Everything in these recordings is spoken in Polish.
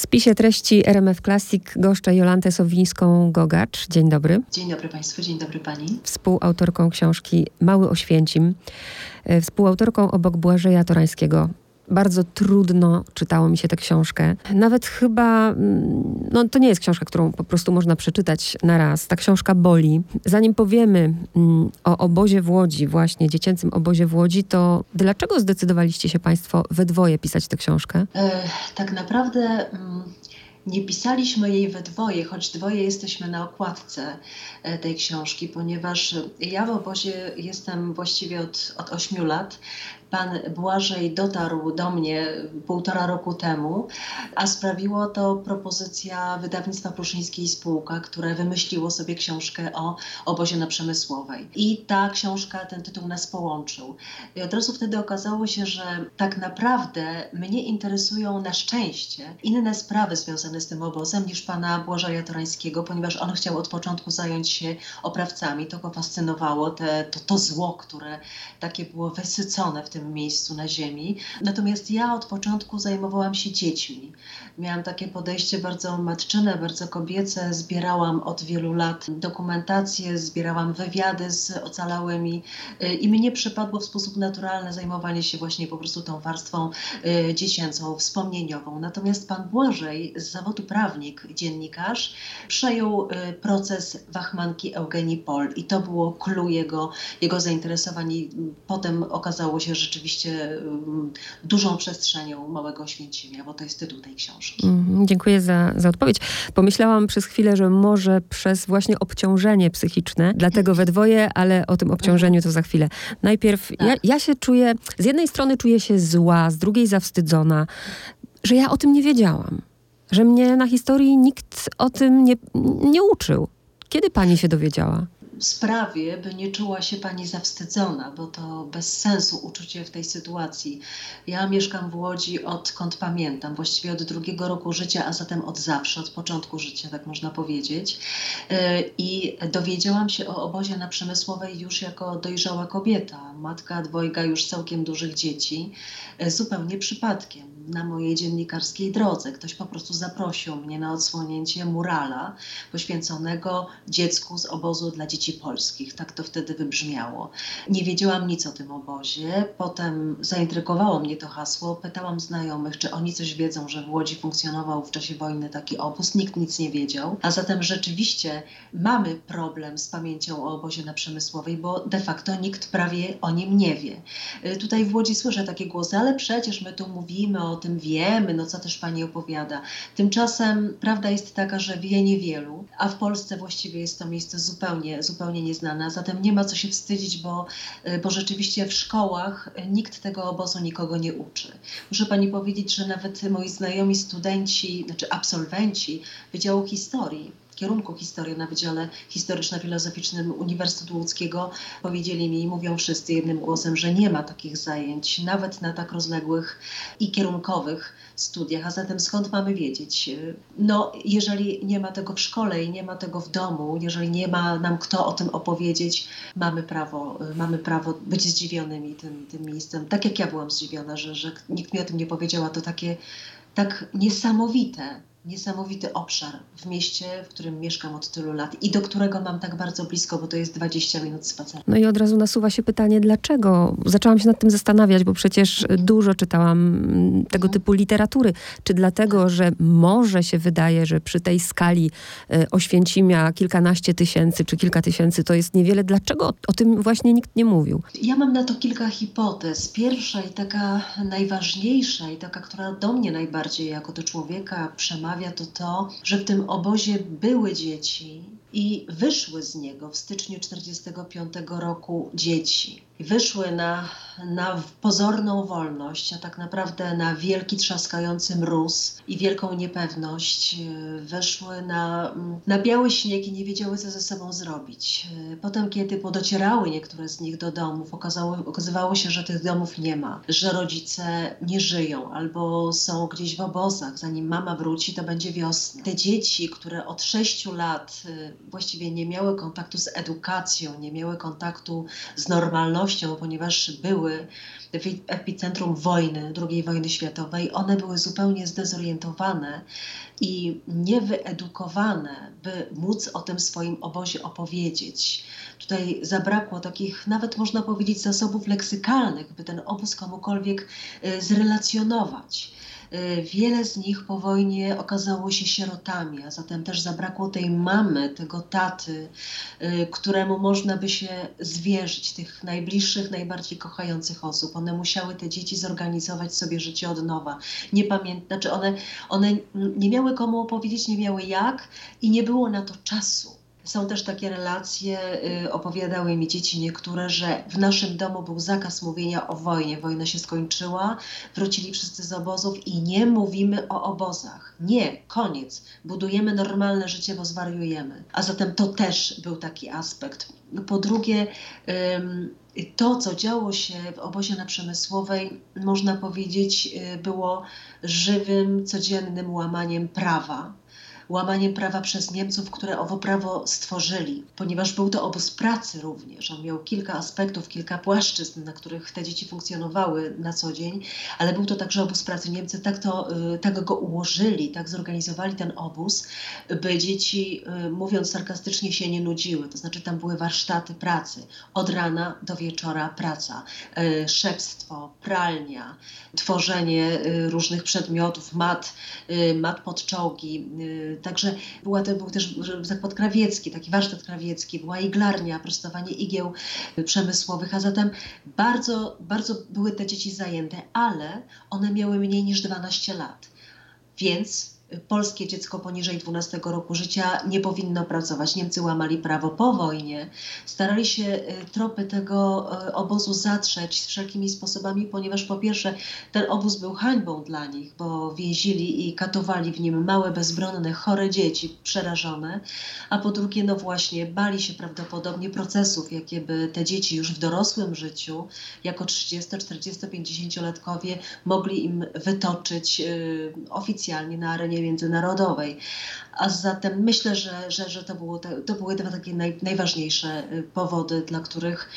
spisie treści RMF Classic goszczę Jolantę Sowińską-Gogacz. Dzień dobry. Dzień dobry Państwu, dzień dobry Pani. Współautorką książki Mały Oświęcim. E, współautorką obok Błażeja Torańskiego bardzo trudno czytało mi się tę książkę. Nawet chyba, mm, no to nie jest książka, którą po prostu można przeczytać na raz. Ta książka boli. Zanim powiemy mm, o obozie w Łodzi, właśnie dziecięcym obozie w Łodzi, to dlaczego zdecydowaliście się Państwo we dwoje pisać tę książkę? E, tak naprawdę... Mm nie pisaliśmy jej we dwoje, choć dwoje jesteśmy na okładce e, tej książki, ponieważ ja w obozie jestem właściwie od, od 8 lat. Pan Błażej dotarł do mnie półtora roku temu, a sprawiło to propozycja wydawnictwa Pruszyńskiej Spółka, które wymyśliło sobie książkę o obozie na Przemysłowej. I ta książka, ten tytuł nas połączył. I od razu wtedy okazało się, że tak naprawdę mnie interesują na szczęście inne sprawy związane z tym obozem niż pana Błażeja Torańskiego, ponieważ on chciał od początku zająć się oprawcami. To go fascynowało, te, to, to zło, które takie było wysycone w tym tym miejscu na ziemi. Natomiast ja od początku zajmowałam się dziećmi. Miałam takie podejście bardzo matczyne, bardzo kobiece. Zbierałam od wielu lat dokumentację, zbierałam wywiady z ocalałymi i mnie przypadło w sposób naturalny zajmowanie się właśnie po prostu tą warstwą y, dziecięcą, wspomnieniową. Natomiast pan Błażej z zawodu prawnik, dziennikarz, przejął y, proces wachmanki Eugenii Pol i to było clue jego, jego zainteresowań i potem okazało się, że rzeczywiście dużą przestrzenią Małego Święcimia, bo to jest tytuł tej książki. Mm, dziękuję za, za odpowiedź. Pomyślałam przez chwilę, że może przez właśnie obciążenie psychiczne, dlatego we dwoje, ale o tym obciążeniu to za chwilę. Najpierw tak. ja, ja się czuję, z jednej strony czuję się zła, z drugiej zawstydzona, że ja o tym nie wiedziałam. Że mnie na historii nikt o tym nie, nie uczył. Kiedy pani się dowiedziała? Sprawie, by nie czuła się pani zawstydzona, bo to bez sensu uczucie w tej sytuacji. Ja mieszkam w Łodzi odkąd pamiętam, właściwie od drugiego roku życia, a zatem od zawsze, od początku życia, tak można powiedzieć. E, I dowiedziałam się o obozie na Przemysłowej już jako dojrzała kobieta, matka dwojga już całkiem dużych dzieci, e, zupełnie przypadkiem na mojej dziennikarskiej drodze. Ktoś po prostu zaprosił mnie na odsłonięcie murala poświęconego dziecku z obozu dla dzieci polskich. Tak to wtedy wybrzmiało. Nie wiedziałam nic o tym obozie. Potem zaintrygowało mnie to hasło. Pytałam znajomych, czy oni coś wiedzą, że w Łodzi funkcjonował w czasie wojny taki obóz. Nikt nic nie wiedział. A zatem rzeczywiście mamy problem z pamięcią o obozie na Przemysłowej, bo de facto nikt prawie o nim nie wie. Y, tutaj w Łodzi słyszę takie głosy, ale przecież my tu mówimy o tym wiemy, no co też pani opowiada. Tymczasem prawda jest taka, że wie niewielu, a w Polsce właściwie jest to miejsce zupełnie, zupełnie nieznane. Zatem nie ma co się wstydzić, bo, y, bo rzeczywiście w szkołach nikt tego obozu nikogo nie uczy. Muszę pani powiedzieć, że nawet moi znajomi studenci, znaczy absolwenci Wydziału Historii, kierunku historii na Wydziale Historyczno-Filozoficznym Uniwersytetu Łódzkiego powiedzieli mi i mówią wszyscy jednym głosem, że nie ma takich zajęć, nawet na tak rozległych i kierunkowych studiach. A zatem skąd mamy wiedzieć? No, jeżeli nie ma tego w szkole i nie ma tego w domu, jeżeli nie ma nam kto o tym opowiedzieć, mamy prawo, mamy prawo być zdziwionymi tym, tym miejscem. Tak jak ja byłam zdziwiona, że, że nikt mi o tym nie powiedział, a to takie tak niesamowite, niesamowity obszar w mieście, w którym mieszkam od tylu lat i do którego mam tak bardzo blisko, bo to jest 20 minut spaceru. No i od razu nasuwa się pytanie, dlaczego? Zaczęłam się nad tym zastanawiać, bo przecież dużo czytałam tego mhm. typu literatury. Czy dlatego, że może się wydaje, że przy tej skali e, Oświęcimia kilkanaście tysięcy czy kilka tysięcy to jest niewiele? Dlaczego o, o tym właśnie nikt nie mówił? Ja mam na to kilka hipotez. Pierwsza i taka najważniejsza i taka, która do mnie najbardziej jako do człowieka przemawia, przemawia, to to, że w tym obozie były dzieci i wyszły z niego w styczniu 1945 roku dzieci wyszły na, na pozorną wolność, a tak naprawdę na wielki trzaskający mróz i wielką niepewność. E, weszły na, na biały śnieg i nie wiedziały, co ze sobą zrobić. E, potem, kiedy podocierały niektóre z nich do domów, okazało, okazywało się, że tych domów nie ma, że rodzice nie żyją albo są gdzieś w obozach. Zanim mama wróci, to będzie wiosna. Te dzieci, które od sześciu lat e, właściwie nie miały kontaktu z edukacją, nie miały kontaktu z normalnością, ponieważ były w epicentrum wojny, II wojny światowej, one były zupełnie zdezorientowane i niewyedukowane, by móc o tym swoim obozie opowiedzieć. Tutaj zabrakło takich, nawet można powiedzieć, zasobów leksykalnych, by ten obóz komukolwiek y, zrelacjonować. Y, wiele z nich po wojnie okazało się sierotami, a zatem też zabrakło tej mamy, tego taty, y, któremu można by się zwierzyć, tych najbliższych, najbardziej kochających osób. One musiały te dzieci zorganizować sobie życie od nowa. Nie pamiętam, znaczy one, one nie miały komu opowiedzieć, nie miały jak i nie było na to czasu. Są też takie relacje, y, opowiadały mi dzieci niektóre, że w naszym domu był zakaz mówienia o wojnie. Wojna się skończyła, wrócili wszyscy z obozów i nie mówimy o obozach. Nie, koniec. Budujemy normalne życie, bo zwariujemy. A zatem to też był taki aspekt. Po drugie, to, co działo się w obozie na Przemysłowej, można powiedzieć, y, było żywym, codziennym łamaniem prawa łamaniem prawa przez Niemców, które owo prawo stworzyli, ponieważ był to obóz pracy również. On miał kilka aspektów, kilka płaszczyzn, na których te dzieci funkcjonowały na co dzień, ale był to także obóz pracy. Niemcy tak, to, y, tak go ułożyli, tak zorganizowali ten obóz, by dzieci, y, mówiąc sarkastycznie, się nie nudziły. To znaczy tam były warsztaty pracy. Od rana do wieczora praca, y, szewstwo, pralnia, tworzenie różnych przedmiotów, mat, mat pod czołgi, Także była to, był też zakład krawiecki, taki warsztat krawiecki, była iglarnia, prostowanie igieł przemysłowych, a zatem bardzo, bardzo były te dzieci zajęte, ale one miały mniej niż 12 lat. Więc polskie dziecko poniżej 12 roku życia nie powinno pracować. Niemcy łamali prawo po wojnie. Starali się y, tropy tego y, obozu zatrzeć wszelkimi sposobami, ponieważ po pierwsze ten obóz był hańbą dla nich, bo więzili i katowali w nim małe, bezbronne, chore dzieci, przerażone, a po drugie, no właśnie, bali się prawdopodobnie procesów, jakie by te dzieci już w dorosłym życiu, jako 30, 40, 50-latkowie mogli im wytoczyć yy, oficjalnie na arenie międzynarodowej. A zatem myślę, że, że, że to, było te, to były dwa takie naj, najważniejsze y, powody, dla których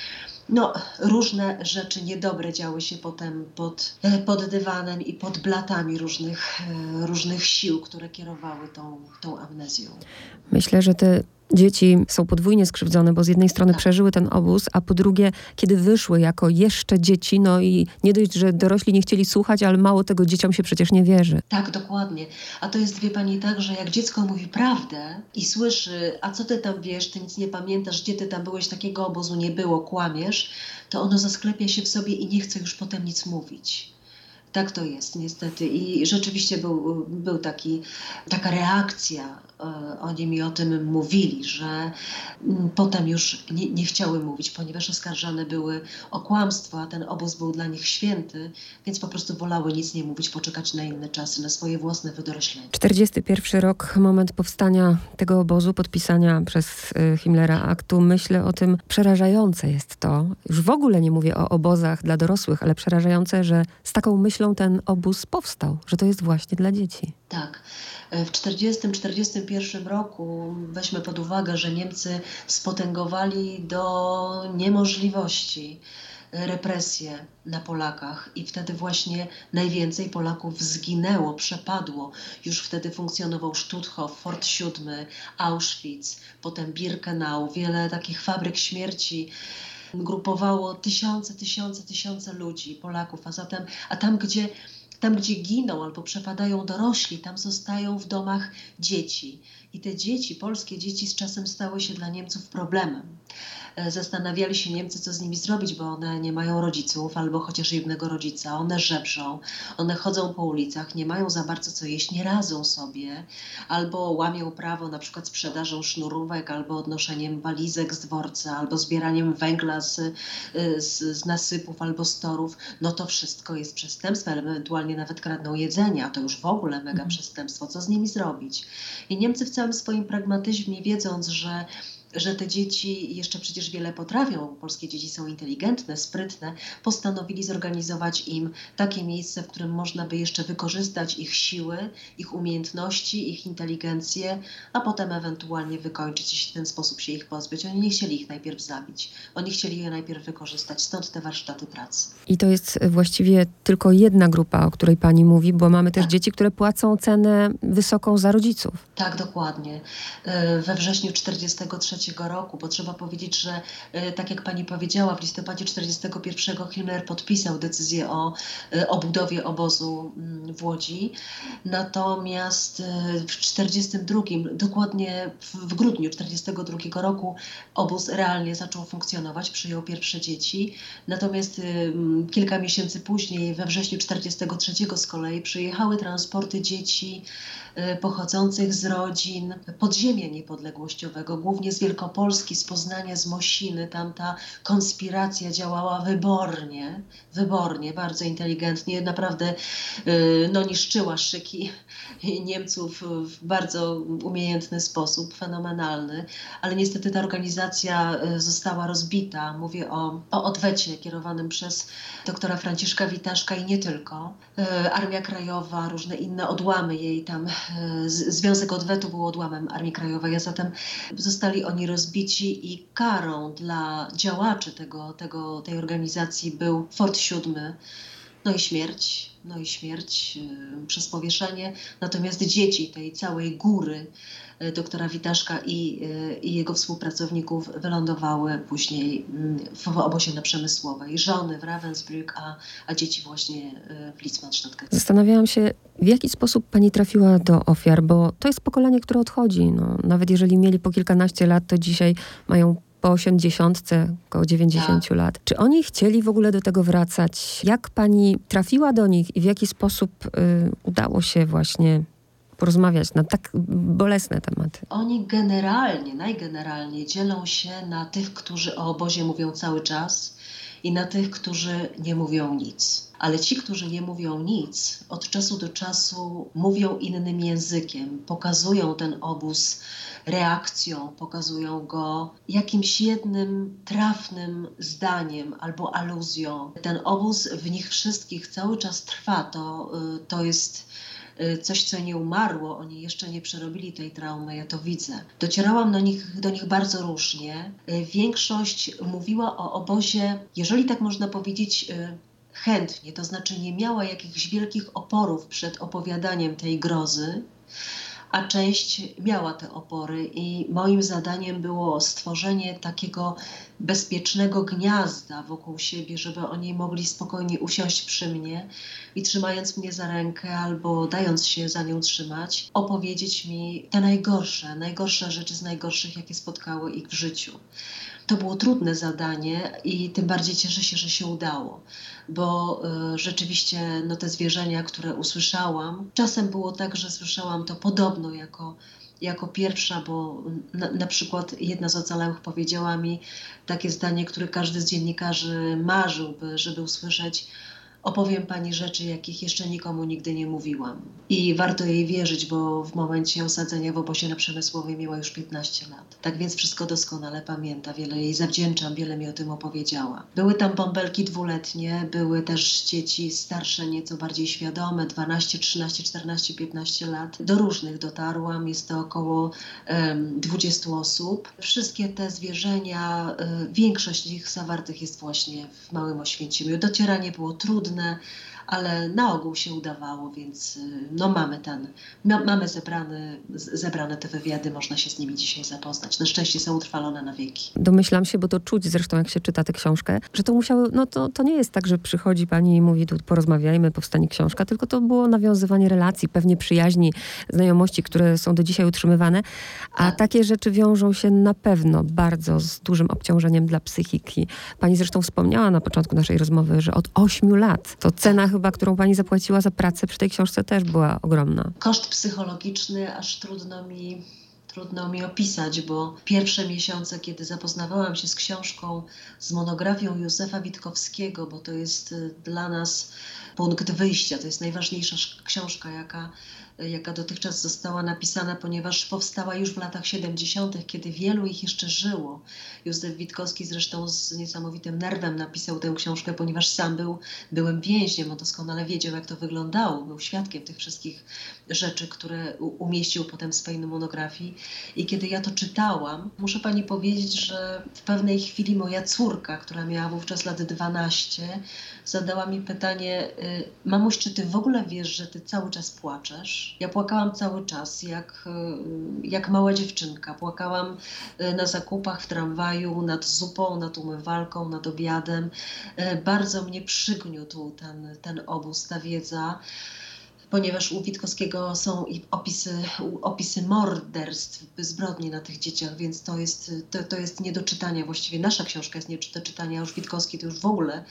no, różne rzeczy niedobre działy się potem pod, e, pod dywanem i pod blatami różnych, e, różnych sił, które kierowały tą, tą amnezją. Myślę, że te dzieci są podwójnie skrzywdzone, bo z jednej strony tak. przeżyły ten obóz, a po drugie, kiedy wyszły jako jeszcze dzieci, no i nie dość, że dorośli nie chcieli słuchać, ale mało tego dzieciom się przecież nie wierzy. Tak, dokładnie. A to jest, wie pani, tak, że jak dziecko mówi prawdę i słyszy, a co ty tam wiesz, ty nic nie pamiętasz, gdzie ty tam byłeś, takiego obozu nie było, kłamiesz, to ono zasklepia się w sobie i nie chce już potem nic mówić. Tak to jest niestety i rzeczywiście był, był taki, taka reakcja. E, oni mi o tym mówili, że mm, potem już nie, nie chciały mówić, ponieważ oskarżane były o kłamstwo, a ten obóz był dla nich święty, więc po prostu wolały nic nie mówić, poczekać na inne czasy, na swoje własne wydoroślenie. 41 rok, moment powstania tego obozu, podpisania przez e, Himmlera aktu. Myślę o tym, przerażające jest to. Już w ogóle nie mówię o obozach dla dorosłych, ale przerażające, że z taką myślą ten obóz powstał, że to jest właśnie dla dzieci. Tak. W 1940-1941 roku weźmy pod uwagę, że Niemcy spotęgowali do niemożliwości represje na Polakach i wtedy właśnie najwięcej Polaków zginęło, przepadło. Już wtedy funkcjonował Stutthof, Fort VII, Auschwitz, potem Birkenau, wiele takich fabryk śmierci grupowało tysiące, tysiące, tysiące ludzi, Polaków, a zatem, a tam gdzie tam, gdzie giną albo przepadają dorośli, tam zostają w domach dzieci. I te dzieci, polskie dzieci, z czasem stały się dla Niemców problemem. E, zastanawiali się Niemcy, co z nimi zrobić, bo one nie mają rodziców albo chociaż jednego rodzica, one żebrzą, one chodzą po ulicach, nie mają za bardzo co jeść, nie radzą sobie, albo łamią prawo na przykład sprzedażą sznurówek, albo odnoszeniem walizek z dworca, albo zbieraniem węgla z, e, z, z nasypów albo z torów. No to wszystko jest przestępstwem, ewentualnie nawet kradną jedzenie, a to już w ogóle mega mhm. przestępstwo. Co z nimi zrobić? I Niemcy w całym swoim pragmatyzmie, wiedząc, że że te dzieci jeszcze przecież wiele potrafią, polskie dzieci są inteligentne, sprytne, postanowili zorganizować im takie miejsce, w którym można by jeszcze wykorzystać ich siły, ich umiejętności, ich inteligencję, a potem ewentualnie wykończyć, jeśli w ten sposób się ich pozbyć. Oni nie chcieli ich najpierw zabić, oni chcieli je najpierw wykorzystać, stąd te warsztaty pracy. I to jest właściwie tylko jedna grupa, o której pani mówi, bo mamy też tak. dzieci, które płacą cenę wysoką za rodziców. Tak, dokładnie. E, we wrześniu 1943 roku, bo trzeba powiedzieć, że e, tak jak pani powiedziała, w listopadzie 1941 Himmler podpisał decyzję o, e, o budowie obozu mm, w Łodzi. Natomiast w 1942, dokładnie w grudniu 1942 roku obóz realnie zaczął funkcjonować, przyjął pierwsze dzieci. Natomiast kilka miesięcy później, we wrześniu 1943 z kolei, przyjechały transporty dzieci pochodzących z rodzin podziemia niepodległościowego, głównie z Wielkopolski, z Poznania, z Mosiny. Tam ta konspiracja działała wybornie, wybornie, bardzo inteligentnie, naprawdę y, no, niszczyła szyki Niemców w bardzo umiejętny sposób, fenomenalny, ale niestety ta organizacja y, została rozbita. Mówię o, o odwecie kierowanym przez doktora Franciszka Witaszka i nie tylko. Armia Krajowa, różne inne odłamy jej tam Związek Odwetu był odłamem Armii Krajowej, a zatem zostali oni rozbici i karą dla działaczy tego, tego, tej organizacji był Fort VII, no i śmierć, no i śmierć y, przez powieszenie. Natomiast dzieci tej całej góry doktora Witaszka i, y, i jego współpracowników wylądowały później mm, w obozie na Przemysłowej. Żony w Ravensbrück, a, a dzieci właśnie w Litzmannstadt. Zastanawiałam się, w jaki sposób pani trafiła do ofiar, bo to jest pokolenie, które odchodzi. No, nawet jeżeli mieli po kilkanaście lat, to dzisiaj mają po osiemdziesiątce, około 90 tak. lat. Czy oni chcieli w ogóle do tego wracać? Jak pani trafiła do nich i w jaki sposób y, udało się właśnie porozmawiać na tak bolesne tematy? Oni generalnie, najgeneralnie dzielą się na tych, którzy o obozie mówią cały czas i na tych, którzy nie mówią nic. Ale ci, którzy nie mówią nic, od czasu do czasu mówią innym językiem, pokazują ten obóz reakcją, pokazują go jakimś jednym trafnym zdaniem albo aluzją. Ten obóz w nich wszystkich cały czas trwa. To, y, to jest coś, co nie umarło, oni jeszcze nie przerobili tej traumy, ja to widzę. Docierałam do nich, do nich bardzo różnie. Y, większość mówiła o obozie, jeżeli tak można powiedzieć, chętnie, to znaczy nie miała jakichś wielkich oporów przed opowiadaniem tej grozy, a część miała te opory i moim zadaniem było stworzenie takiego bezpiecznego gniazda wokół siebie, żeby oni mogli spokojnie usiąść przy mnie i trzymając mnie za rękę albo dając się za nią trzymać, opowiedzieć mi te najgorsze, najgorsze rzeczy z najgorszych, jakie spotkały ich w życiu. To było trudne zadanie i tym bardziej cieszę się, że się udało, bo y, rzeczywiście no, te zwierzenia, które usłyszałam, czasem było tak, że słyszałam to podobno jako jako pierwsza, bo na, na, przykład jedna z ocalałych powiedziała mi takie zdanie, które każdy z dziennikarzy marzyłby, żeby usłyszeć opowiem Pani rzeczy, jakich jeszcze nikomu nigdy nie mówiłam. I warto jej wierzyć, bo w momencie osadzenia w obozie na Przemysłowej miała już 15 lat. Tak więc wszystko doskonale pamięta, wiele jej zawdzięczam, wiele mi o tym opowiedziała. Były tam bąbelki dwuletnie, były też dzieci starsze, nieco bardziej świadome, 12, 13, 14, 15 lat. Do różnych dotarłam, jest to około um, 20 osób. Wszystkie te zwierzenia, y, większość ich zawartych jest właśnie w Małym Oświęcimiu. Docieranie było trudne, trudne, ale na ogół się udawało, więc y, no mamy ten, mamy zebrane, zebrane te wywiady, można się z nimi dzisiaj zapoznać. Na szczęście są utrwalone na wieki. Domyślam się, bo to czuć zresztą, jak się czyta tę książkę, że to musiało, no to, to nie jest tak, że przychodzi pani i mówi tu porozmawiajmy, powstanie książka, tylko to było nawiązywanie relacji, pewnie przyjaźni, znajomości, które są do dzisiaj utrzymywane, a tak. takie rzeczy wiążą się na pewno bardzo z dużym obciążeniem dla psychiki. Pani zresztą wspomniała na początku naszej rozmowy, że od ośmiu lat to cena chyba, którą pani zapłaciła za pracę przy tej książce też była ogromna. Koszt psychologiczny aż trudno mi trudno mi opisać, bo pierwsze miesiące, kiedy zapoznawałam się z książką, z monografią Józefa Witkowskiego, bo to jest y, dla nas punkt wyjścia, to jest najważniejsza książka, jaka jaka dotychczas została napisana, ponieważ powstała już w latach 70., kiedy wielu ich jeszcze żyło. Józef Witkowski zresztą z niesamowitym nerwem napisał tę książkę, ponieważ sam był byłem więźniem, on doskonale wiedział, jak to wyglądało, był świadkiem tych wszystkich rzeczy, które umieścił potem w swojej monografii. I kiedy ja to czytałam, muszę pani powiedzieć, że w pewnej chwili moja córka, która miała wówczas lat 12, zadała mi pytanie: y, Mamuś, czy ty w ogóle wiesz, że ty cały czas płaczesz? Ja płakałam cały czas, jak, y, jak mała dziewczynka. Płakałam y, na zakupach, w tramwaju, nad zupą, nad umywalką, nad obiadem. Bardzo mnie przygniótł ten, ten obóz, ta wiedza ponieważ u Witkowskiego są opisy, opisy morderstw, zbrodni na tych dzieciach, więc to jest, to, to jest nie do czytania. Właściwie nasza książka jest nie do czytania, a już Witkowski to już w ogóle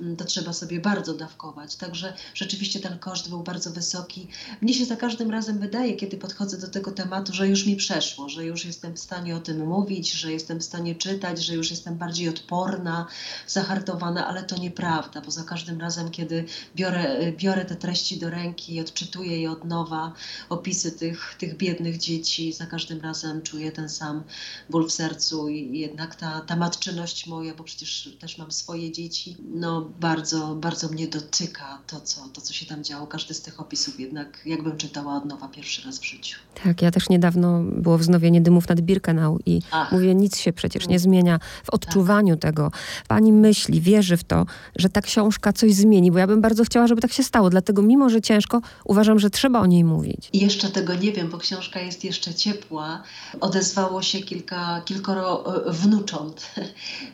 mm, to trzeba sobie bardzo dawkować. Także rzeczywiście ten koszt był bardzo wysoki. Mnie się za każdym razem wydaje, kiedy podchodzę do tego tematu, że już mi przeszło, że już jestem w stanie o tym mówić, że jestem w stanie czytać, że już jestem bardziej odporna, zahartowana, ale to nieprawda, bo za każdym razem, kiedy biorę, biorę te treści do ręki odczytuję je od nowa, opisy tych, tych biednych dzieci. Za każdym razem czuję ten sam ból w sercu i jednak ta, ta matczyność moja, bo przecież też mam swoje dzieci, no bardzo, bardzo mnie dotyka to co, to, co się tam działo. Każdy z tych opisów jednak jakbym czytała od nowa pierwszy raz w życiu. Tak, ja też niedawno było wznowienie dymów nad Birkenau i Ach. mówię, nic się przecież nie zmienia w odczuwaniu tak. tego. Pani myśli, wierzy w to, że ta książka coś zmieni, bo ja bym bardzo chciała, żeby tak się stało. Dlatego mimo, że ciężko, uważam, że trzeba o niej mówić. Jeszcze tego nie wiem, bo książka jest jeszcze ciepła. Odezwało się kilka, kilkoro e, wnucząt.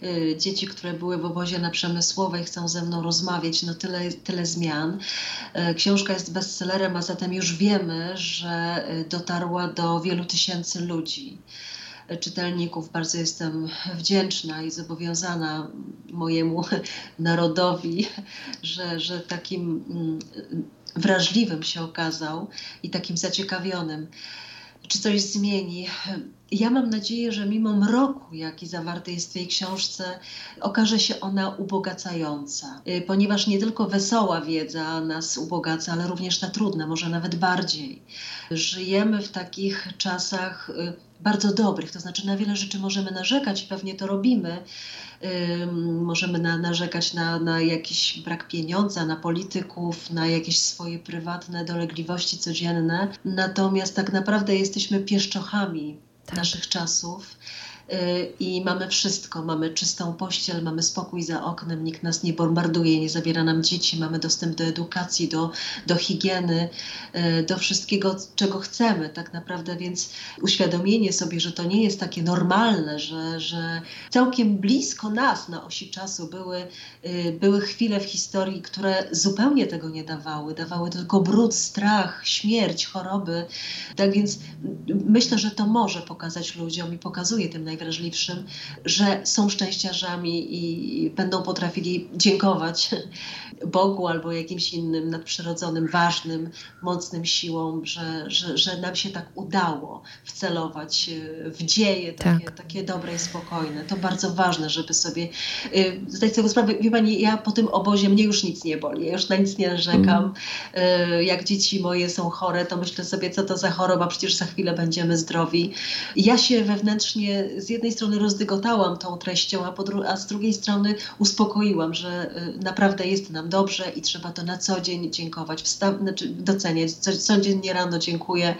E, dzieci, które były w obozie na Przemysłowej chcą ze mną rozmawiać. No tyle, tyle zmian. E, książka jest bestsellerem, a zatem już wiemy, że dotarła do wielu tysięcy ludzi czytelników. Bardzo jestem wdzięczna i zobowiązana mojemu narodowi, że, że takim mm, wrażliwym się okazał i takim zaciekawionym, czy coś zmieni. Ja mam nadzieję, że mimo mroku, jaki zawarty jest w tej książce, okaże się ona ubogacająca, y, ponieważ nie tylko wesoła wiedza nas ubogaca, ale również ta trudna, może nawet bardziej. Żyjemy w takich czasach y, bardzo dobrych, to znaczy na wiele rzeczy możemy narzekać i pewnie to robimy, możemy na, narzekać na, na jakiś brak pieniądza, na polityków, na jakieś swoje prywatne dolegliwości codzienne. Natomiast tak naprawdę jesteśmy pieszczochami tak. naszych czasów i mamy wszystko. Mamy czystą pościel, mamy spokój za oknem, nikt nas nie bombarduje, nie zabiera nam dzieci, mamy dostęp do edukacji, do, do higieny, e, do wszystkiego, czego chcemy tak naprawdę, więc uświadomienie sobie, że to nie jest takie normalne, że, że całkiem blisko nas na osi czasu były, e, były chwile w historii, które zupełnie tego nie dawały. Dawały tylko brud, strach, śmierć, choroby. Tak więc myślę, że to może pokazać ludziom i pokazuje tym najważniejszym najwrażliwszym, że są szczęściarzami i będą potrafili dziękować Bogu albo jakimś innym nadprzyrodzonym, ważnym, mocnym siłom, że, że, że nam się tak udało wcelować e, w dzieje takie, tak. takie dobre i spokojne. To bardzo ważne, żeby sobie y, zdać sobie sprawę. Wie Pani, ja po tym obozie mnie już nic nie boli, ja już na nic nie narzekam. Mm. Jak dzieci moje są chore, to myślę sobie, co to za choroba, przecież za chwilę będziemy zdrowi. Ja się wewnętrznie z jednej strony rozdygotałam tą treścią, a, a z drugiej strony uspokoiłam, że y, naprawdę jest nam dobrze i trzeba to na co dzień dziękować, znaczy doceniać. Co, codziennie rano dziękuję,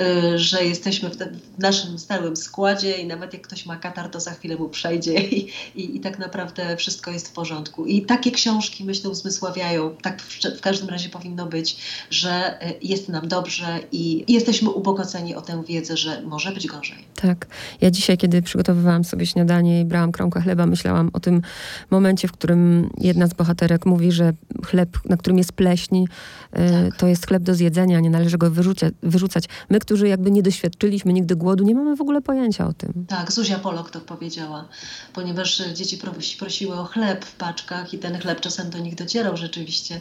y, że jesteśmy w, w, naszym stałym składzie i nawet jak ktoś ma katar, to za chwilę mu przejdzie i, i, i, tak naprawdę wszystko jest w porządku. I takie książki, myślę, uzmysławiają, tak w, w każdym razie powinno być, że y, jest nam dobrze i jesteśmy ubogaceni o tę wiedzę, że może być gorzej. Tak. Ja dzisiaj, kiedy przygotowywałam sobie śniadanie i brałam kromkę chleba, myślałam o tym momencie, w którym jedna z bohaterek mówi, że chleb, na którym jest pleśń, e, tak. to jest chleb do zjedzenia, nie należy go wyrzucać, wyrzucać. My, którzy jakby nie doświadczyliśmy nigdy głodu, nie mamy w ogóle pojęcia o tym. Tak, Zuzia Polok to powiedziała, ponieważ dzieci prosiły o chleb w paczkach i ten chleb czasem do nich docierał rzeczywiście,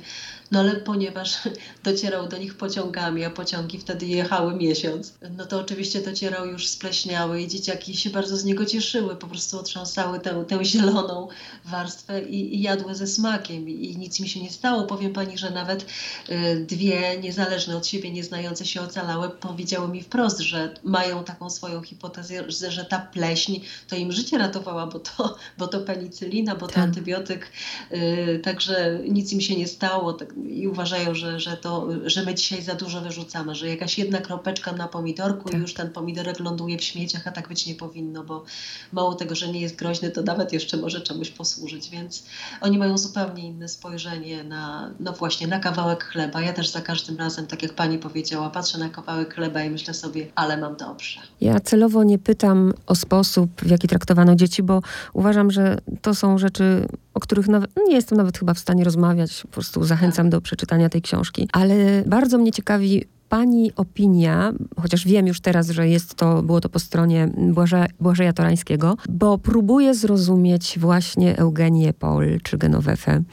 no ale ponieważ docierał do nich pociągami, a pociągi wtedy jechały miesiąc, no to oczywiście docierał już spleśniały i dzieciaki się bardzo z niego cieszyły, po prostu otrząsały tę, tę zieloną warstwę i, i jadły ze smakiem i, i, nic mi się nie stało. Powiem pani, że nawet y, dwie niezależne od siebie, nieznające się ocalałe powiedziały mi wprost, że mają taką swoją hipotezę, że ta pleśń to im życie ratowała, bo to, bo to penicylina, bo to tak. antybiotyk, y, także nic im się nie stało tak, i uważają, że, że, to, że my dzisiaj za dużo wyrzucamy, że jakaś jedna kropeczka na pomidorku tak. i już ten pomidorek ląduje w śmieciach, a tak być nie powinno, bo mało tego, że nie jest groźny, to nawet jeszcze może czemuś posłużyć, więc oni mają zupełnie inne spojrzenie na, no właśnie, na kawałek chleba. Ja też za każdym razem, tak jak pani powiedziała, patrzę na kawałek chleba i myślę sobie, ale mam dobrze. Ja celowo nie pytam o sposób, w jaki traktowano dzieci, bo uważam, że to są rzeczy, o których nawet, nie jestem nawet chyba w stanie rozmawiać. Po prostu zachęcam tak. do przeczytania tej książki. Ale bardzo mnie ciekawi Pani opinia, chociaż wiem już teraz, że jest to, było to po stronie Błaże, Błażeja Torańskiego, bo próbuję zrozumieć właśnie Eugenię Paul czy Genowefę.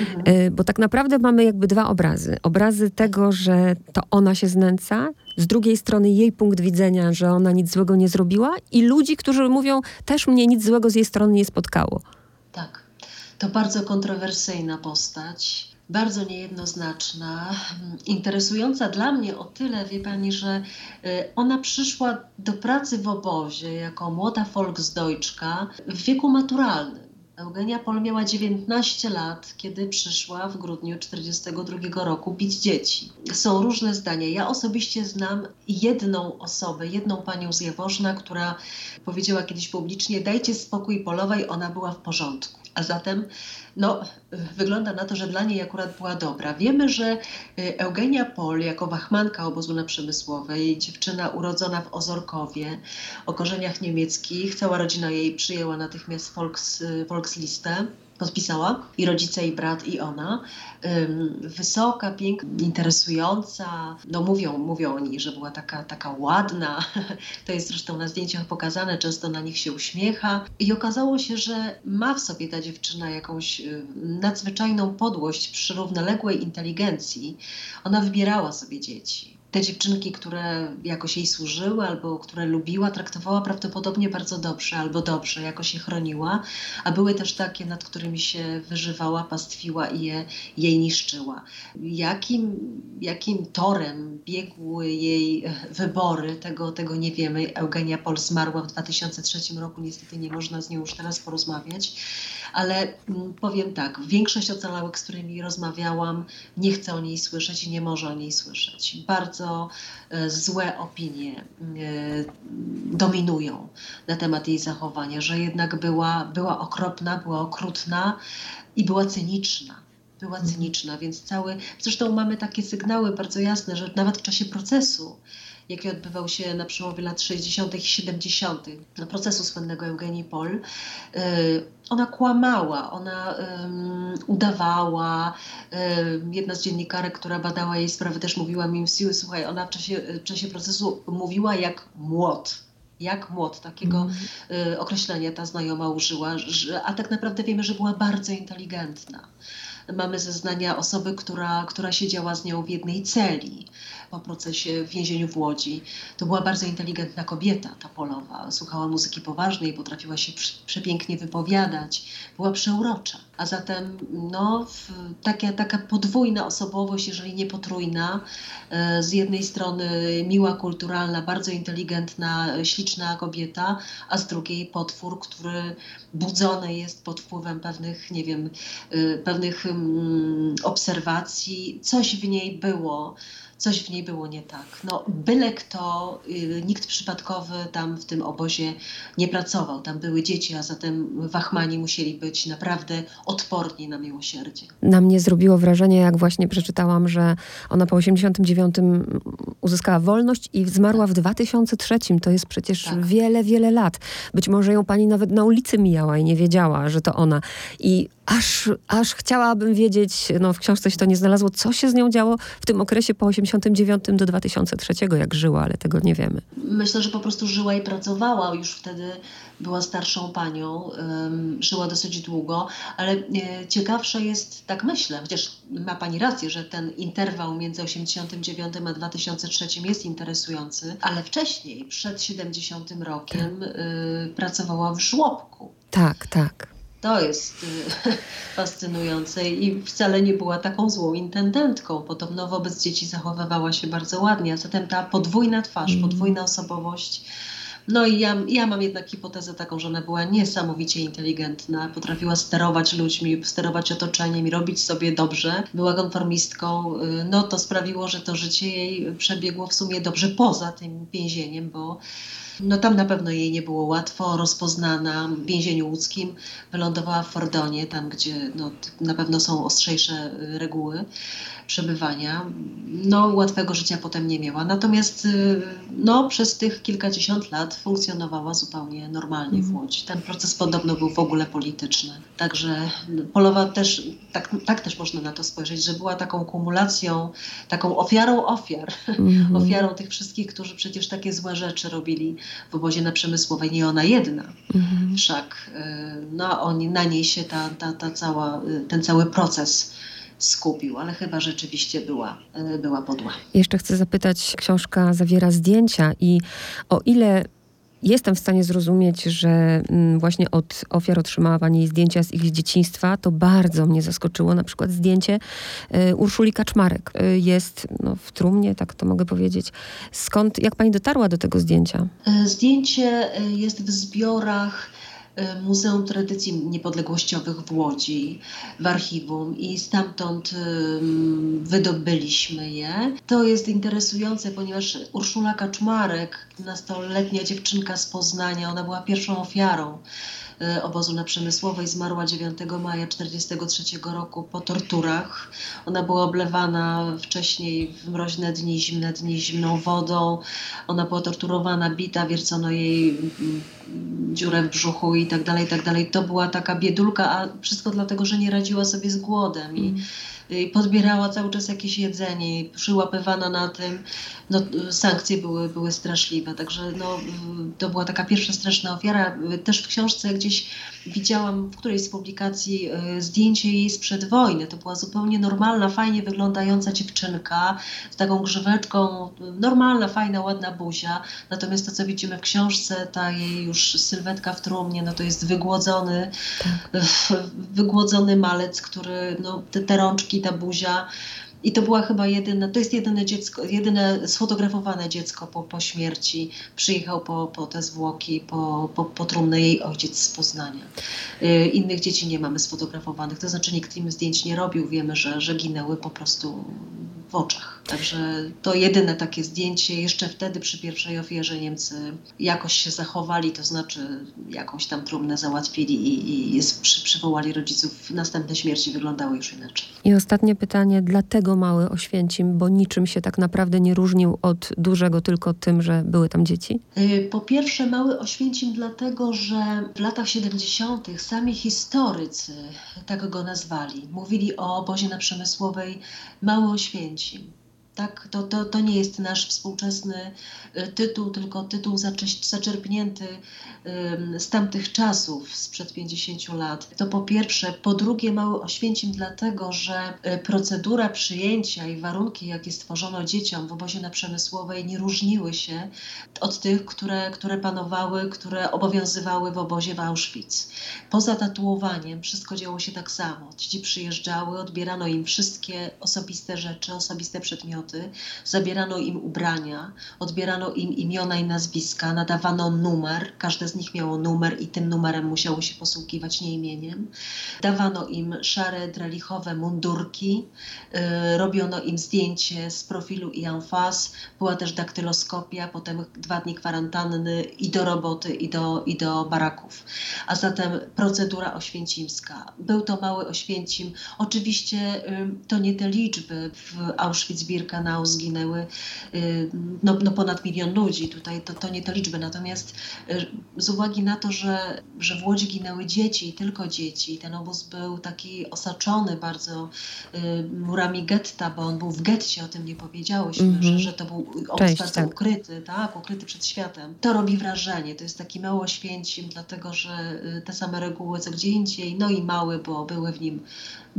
Mhm. Y, bo tak naprawdę mamy jakby dwa obrazy. Obrazy tego, że to ona się znęca, z drugiej strony jej punkt widzenia, że ona nic złego nie zrobiła i ludzi, którzy mówią, też mnie nic złego z jej strony nie spotkało. Tak. To bardzo kontrowersyjna postać bardzo niejednoznaczna, interesująca dla mnie o tyle, wie pani, że y, ona przyszła do pracy w obozie jako młoda Volksdeutschka w wieku maturalnym. Eugenia Pol miała 19 lat, kiedy przyszła w grudniu 1942 roku bić dzieci. Są różne zdania. Ja osobiście znam jedną osobę, jedną panią z Jaworzna, która powiedziała kiedyś publicznie: Dajcie spokój Polowej, ona była w porządku. A zatem no, wygląda na to, że dla niej akurat była dobra. Wiemy, że y, Eugenia Pol, jako wachmanka obozu na Przemysłowej, dziewczyna urodzona w Ozorkowie, o korzeniach niemieckich, cała rodzina jej przyjęła natychmiast Volks, y, Volkslistę podpisała i rodzice, i brat, i ona. Wysoka, piękna, interesująca. No mówią, mówią o niej, że była taka, taka ładna. To jest zresztą na zdjęciach pokazane, często na nich się uśmiecha. I okazało się, że ma w sobie ta dziewczyna jakąś y, nadzwyczajną podłość przy równoległej inteligencji. Ona wybierała sobie dzieci te dziewczynki, które jakoś jej służyły albo które lubiła, traktowała prawdopodobnie bardzo dobrze albo dobrze, jakoś je chroniła, a były też takie, nad którymi się wyżywała, pastwiła i je, jej niszczyła. Jakim, jakim torem biegły jej wybory, tego, tego nie wiemy. Eugenia Pol zmarła w 2003 roku, niestety nie można z nią już teraz porozmawiać ale mm, powiem tak, większość ocalałych, z którymi rozmawiałam, nie chce o niej słyszeć i nie może o niej słyszeć. Bardzo e, złe opinie e, dominują na temat jej zachowania, że jednak była, była okropna, była okrutna i była cyniczna była mhm. cyniczna, więc cały. Zresztą mamy takie sygnały bardzo jasne, że nawet w czasie procesu jaki odbywał się na przełomie lat 60. i 70. procesu słynnego Eugenii Pol. Y, ona kłamała, ona um, udawała. Jedna z dziennikarek, która badała jej sprawę, też mówiła mi, słuchaj, ona w czasie, w czasie procesu mówiła jak młot jak młot, takiego mm. y, określenia ta znajoma użyła, że, a tak naprawdę wiemy, że była bardzo inteligentna. Mamy zeznania osoby, która, która siedziała z nią w jednej celi po procesie w więzieniu w Łodzi. To była bardzo inteligentna kobieta, ta Polowa. Słuchała muzyki poważnej, potrafiła się przepięknie wypowiadać, była przeurocza. A zatem no, taka, taka podwójna osobowość, jeżeli nie potrójna, e, z jednej strony miła, kulturalna, bardzo inteligentna, śliczna kobieta, a z drugiej potwór, który budzony jest pod wpływem pewnych, nie wiem, e, pewnych mm, obserwacji. Coś w niej było coś w niej było nie tak. No, byle kto, y, nikt przypadkowy tam w tym obozie nie pracował. Tam były dzieci, a zatem wachmani musieli być naprawdę odporni na miłosierdzie. Na mnie zrobiło wrażenie, jak właśnie przeczytałam, że ona po 89 uzyskała wolność i zmarła w 2003. To jest przecież tak. wiele, wiele lat. Być może ją pani nawet na ulicy mijała i nie wiedziała, że to ona. I aż, aż chciałabym wiedzieć, no w książce się to nie znalazło, co się z nią działo w tym okresie po 89 do 2003, jak żyła, ale tego nie wiemy. Myślę, że po prostu żyła i pracowała. Już wtedy była starszą panią, żyła dosyć długo, ale e, ciekawsze jest, tak myślę, chociaż ma pani rację, że ten interwał między 89 a 2003 jest interesujący, ale wcześniej, przed 70 rokiem, y, pracowała w żłobku. Tak, tak. To jest y, fascynujące i wcale nie była taką złą intendentką. Podobno wobec dzieci zachowywała się bardzo ładnie, a zatem ta podwójna twarz, mm. podwójna osobowość. No i ja, ja mam jednak hipotezę taką, że ona była niesamowicie inteligentna, potrafiła sterować ludźmi, sterować otoczeniem i robić sobie dobrze. Była konformistką. Y, no to sprawiło, że to życie jej przebiegło w sumie dobrze poza tym więzieniem, bo no tam na pewno jej nie było łatwo, rozpoznana w więzieniu łódzkim, wylądowała w Fordonie, tam gdzie no, na pewno są ostrzejsze reguły przebywania. No łatwego życia potem nie miała, natomiast y, no, przez tych kilkadziesiąt lat funkcjonowała zupełnie normalnie w mhm. Łodzi. Ten proces podobno był w ogóle polityczny. Także Polowa też, tak, tak też można na to spojrzeć, że była taką kumulacją, taką ofiarą ofiar, -hmm. ofiarą tych wszystkich, którzy przecież takie złe rzeczy robili w obozie na Przemysłowej, nie ona jedna. Mhm. Wszak y, no, oni, na niej się ta, ta, ta cała, y, ten cały proces skupił, ale chyba rzeczywiście była, y, była podła. Jeszcze chcę zapytać, książka zawiera zdjęcia i o ile Jestem w stanie zrozumieć, że mm, właśnie od ofiar otrzymała Pani zdjęcia z ich dzieciństwa. To bardzo mnie zaskoczyło. Na przykład zdjęcie y, Urszuli Kaczmarek y, jest no, w trumnie, tak to mogę powiedzieć. Skąd, jak Pani dotarła do tego zdjęcia? E, zdjęcie e, jest w zbiorach E, Muzeum Tradycji Niepodległościowych w Łodzi, w archiwum i stamtąd wydobyliśmy je. To jest interesujące, ponieważ Urszula Kaczmarek, nastoletnia dziewczynka z Poznania, ona była pierwszą ofiarą obozu na Przemysłowej. Zmarła 9 maja 1943 roku po torturach. Ona była oblewana wcześniej w mroźne dni, zimne dni zimną wodą. Ona była torturowana, bita, wiercono jej mm, dziurę w brzuchu i tak dalej, i tak dalej. To była taka biedulka, a wszystko dlatego, że nie radziła sobie z głodem. I, mm podbierała cały czas jakieś jedzenie, przyłapywana na tym. No, sankcje były, były straszliwe, także no, to była taka pierwsza straszna ofiara. Też w książce gdzieś widziałam w którejś z publikacji e, zdjęcie jej sprzed wojny. To była zupełnie normalna, fajnie wyglądająca dziewczynka z taką grzyweczką, normalna, fajna, ładna buzia. Natomiast to, co widzimy w książce, ta jej już sylwetka w trumnie, no to jest wygłodzony, tak. wygłodzony malec, który, no, te, te rączki, ta buzia, i to była chyba jedyne, to jest jedyne dziecko, jedyne sfotografowane dziecko po, po śmierci. Przyjechał po, po te zwłoki, po, po, po trumnę jej ojciec z Poznania. Yy, innych dzieci nie mamy sfotografowanych, to znaczy nikt im zdjęć nie robił. Wiemy, że, że ginęły po prostu w oczach. Także to jedyne takie zdjęcie. Jeszcze wtedy przy pierwszej ofierze Niemcy jakoś się zachowali, to znaczy jakąś tam trumnę załatwili i, i przy, przywołali rodziców. Następne śmierci wyglądały już inaczej. I ostatnie pytanie, dlatego mały Oświęcim, bo niczym się tak naprawdę nie różnił od dużego tylko tym, że były tam dzieci? Y, po pierwsze mały Oświęcim dlatego, że w latach 70. sami historycy tak go nazwali. Mówili o obozie na Przemysłowej Mały Oświęcim. Tak, to, to, to nie jest nasz współczesny y, tytuł, tylko tytuł zaczerpnięty z tamtych czasów, sprzed 50 lat. To po pierwsze. Po drugie, mały Oświęcim dlatego, że y, procedura przyjęcia i warunki, jakie stworzono dzieciom w obozie na Przemysłowej, nie różniły się od tych, które, które panowały, które obowiązywały w obozie w Auschwitz. Poza tatuowaniem wszystko działo się tak samo. Dzieci przyjeżdżały, odbierano im wszystkie osobiste rzeczy, osobiste przedmioty zabierano im ubrania, odbierano im imiona i nazwiska, nadawano numer, każde z nich miało numer i tym numerem musiało się posługiwać nie imieniem. Dawano im szare, drelichowe mundurki, yy, robiono im zdjęcie z profilu i en face, była też daktyloskopia, potem dwa dni kwarantanny i do roboty, i do, i do baraków. A zatem procedura oświęcimska. Był to mały Oświęcim. Oczywiście yy, to nie te liczby w Auschwitz-Birkenau, Birkenau zginęły y, no, no ponad milion ludzi. Tutaj to, to nie te liczby. Natomiast y, z uwagi na to, że, że w Łodzi ginęły dzieci, tylko dzieci, ten obóz był taki osaczony bardzo y, murami getta, bo on był w getcie, o tym nie powiedziałyśmy, Mhm. że, że to był obóz Cześć, bardzo tak. ukryty, tak, ukryty przed światem. To robi wrażenie. To jest taki mało święcim, dlatego że te same reguły co gdzie indziej, no i mały, bo były w nim,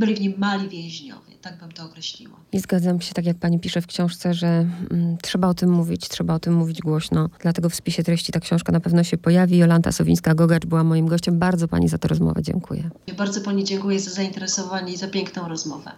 byli w nim mali więźniowie. Tak bym to określiła. I zgadzam się, tak jak pani pisze w książce, że mm, trzeba o tym mówić, trzeba o tym mówić głośno. Dlatego w spisie treści ta książka na pewno się pojawi. Jolanta Sowińska-Gogacz była moim gościem. Bardzo pani za tę rozmowę dziękuję. Bardzo Pani dziękuję za zainteresowanie i za piękną rozmowę.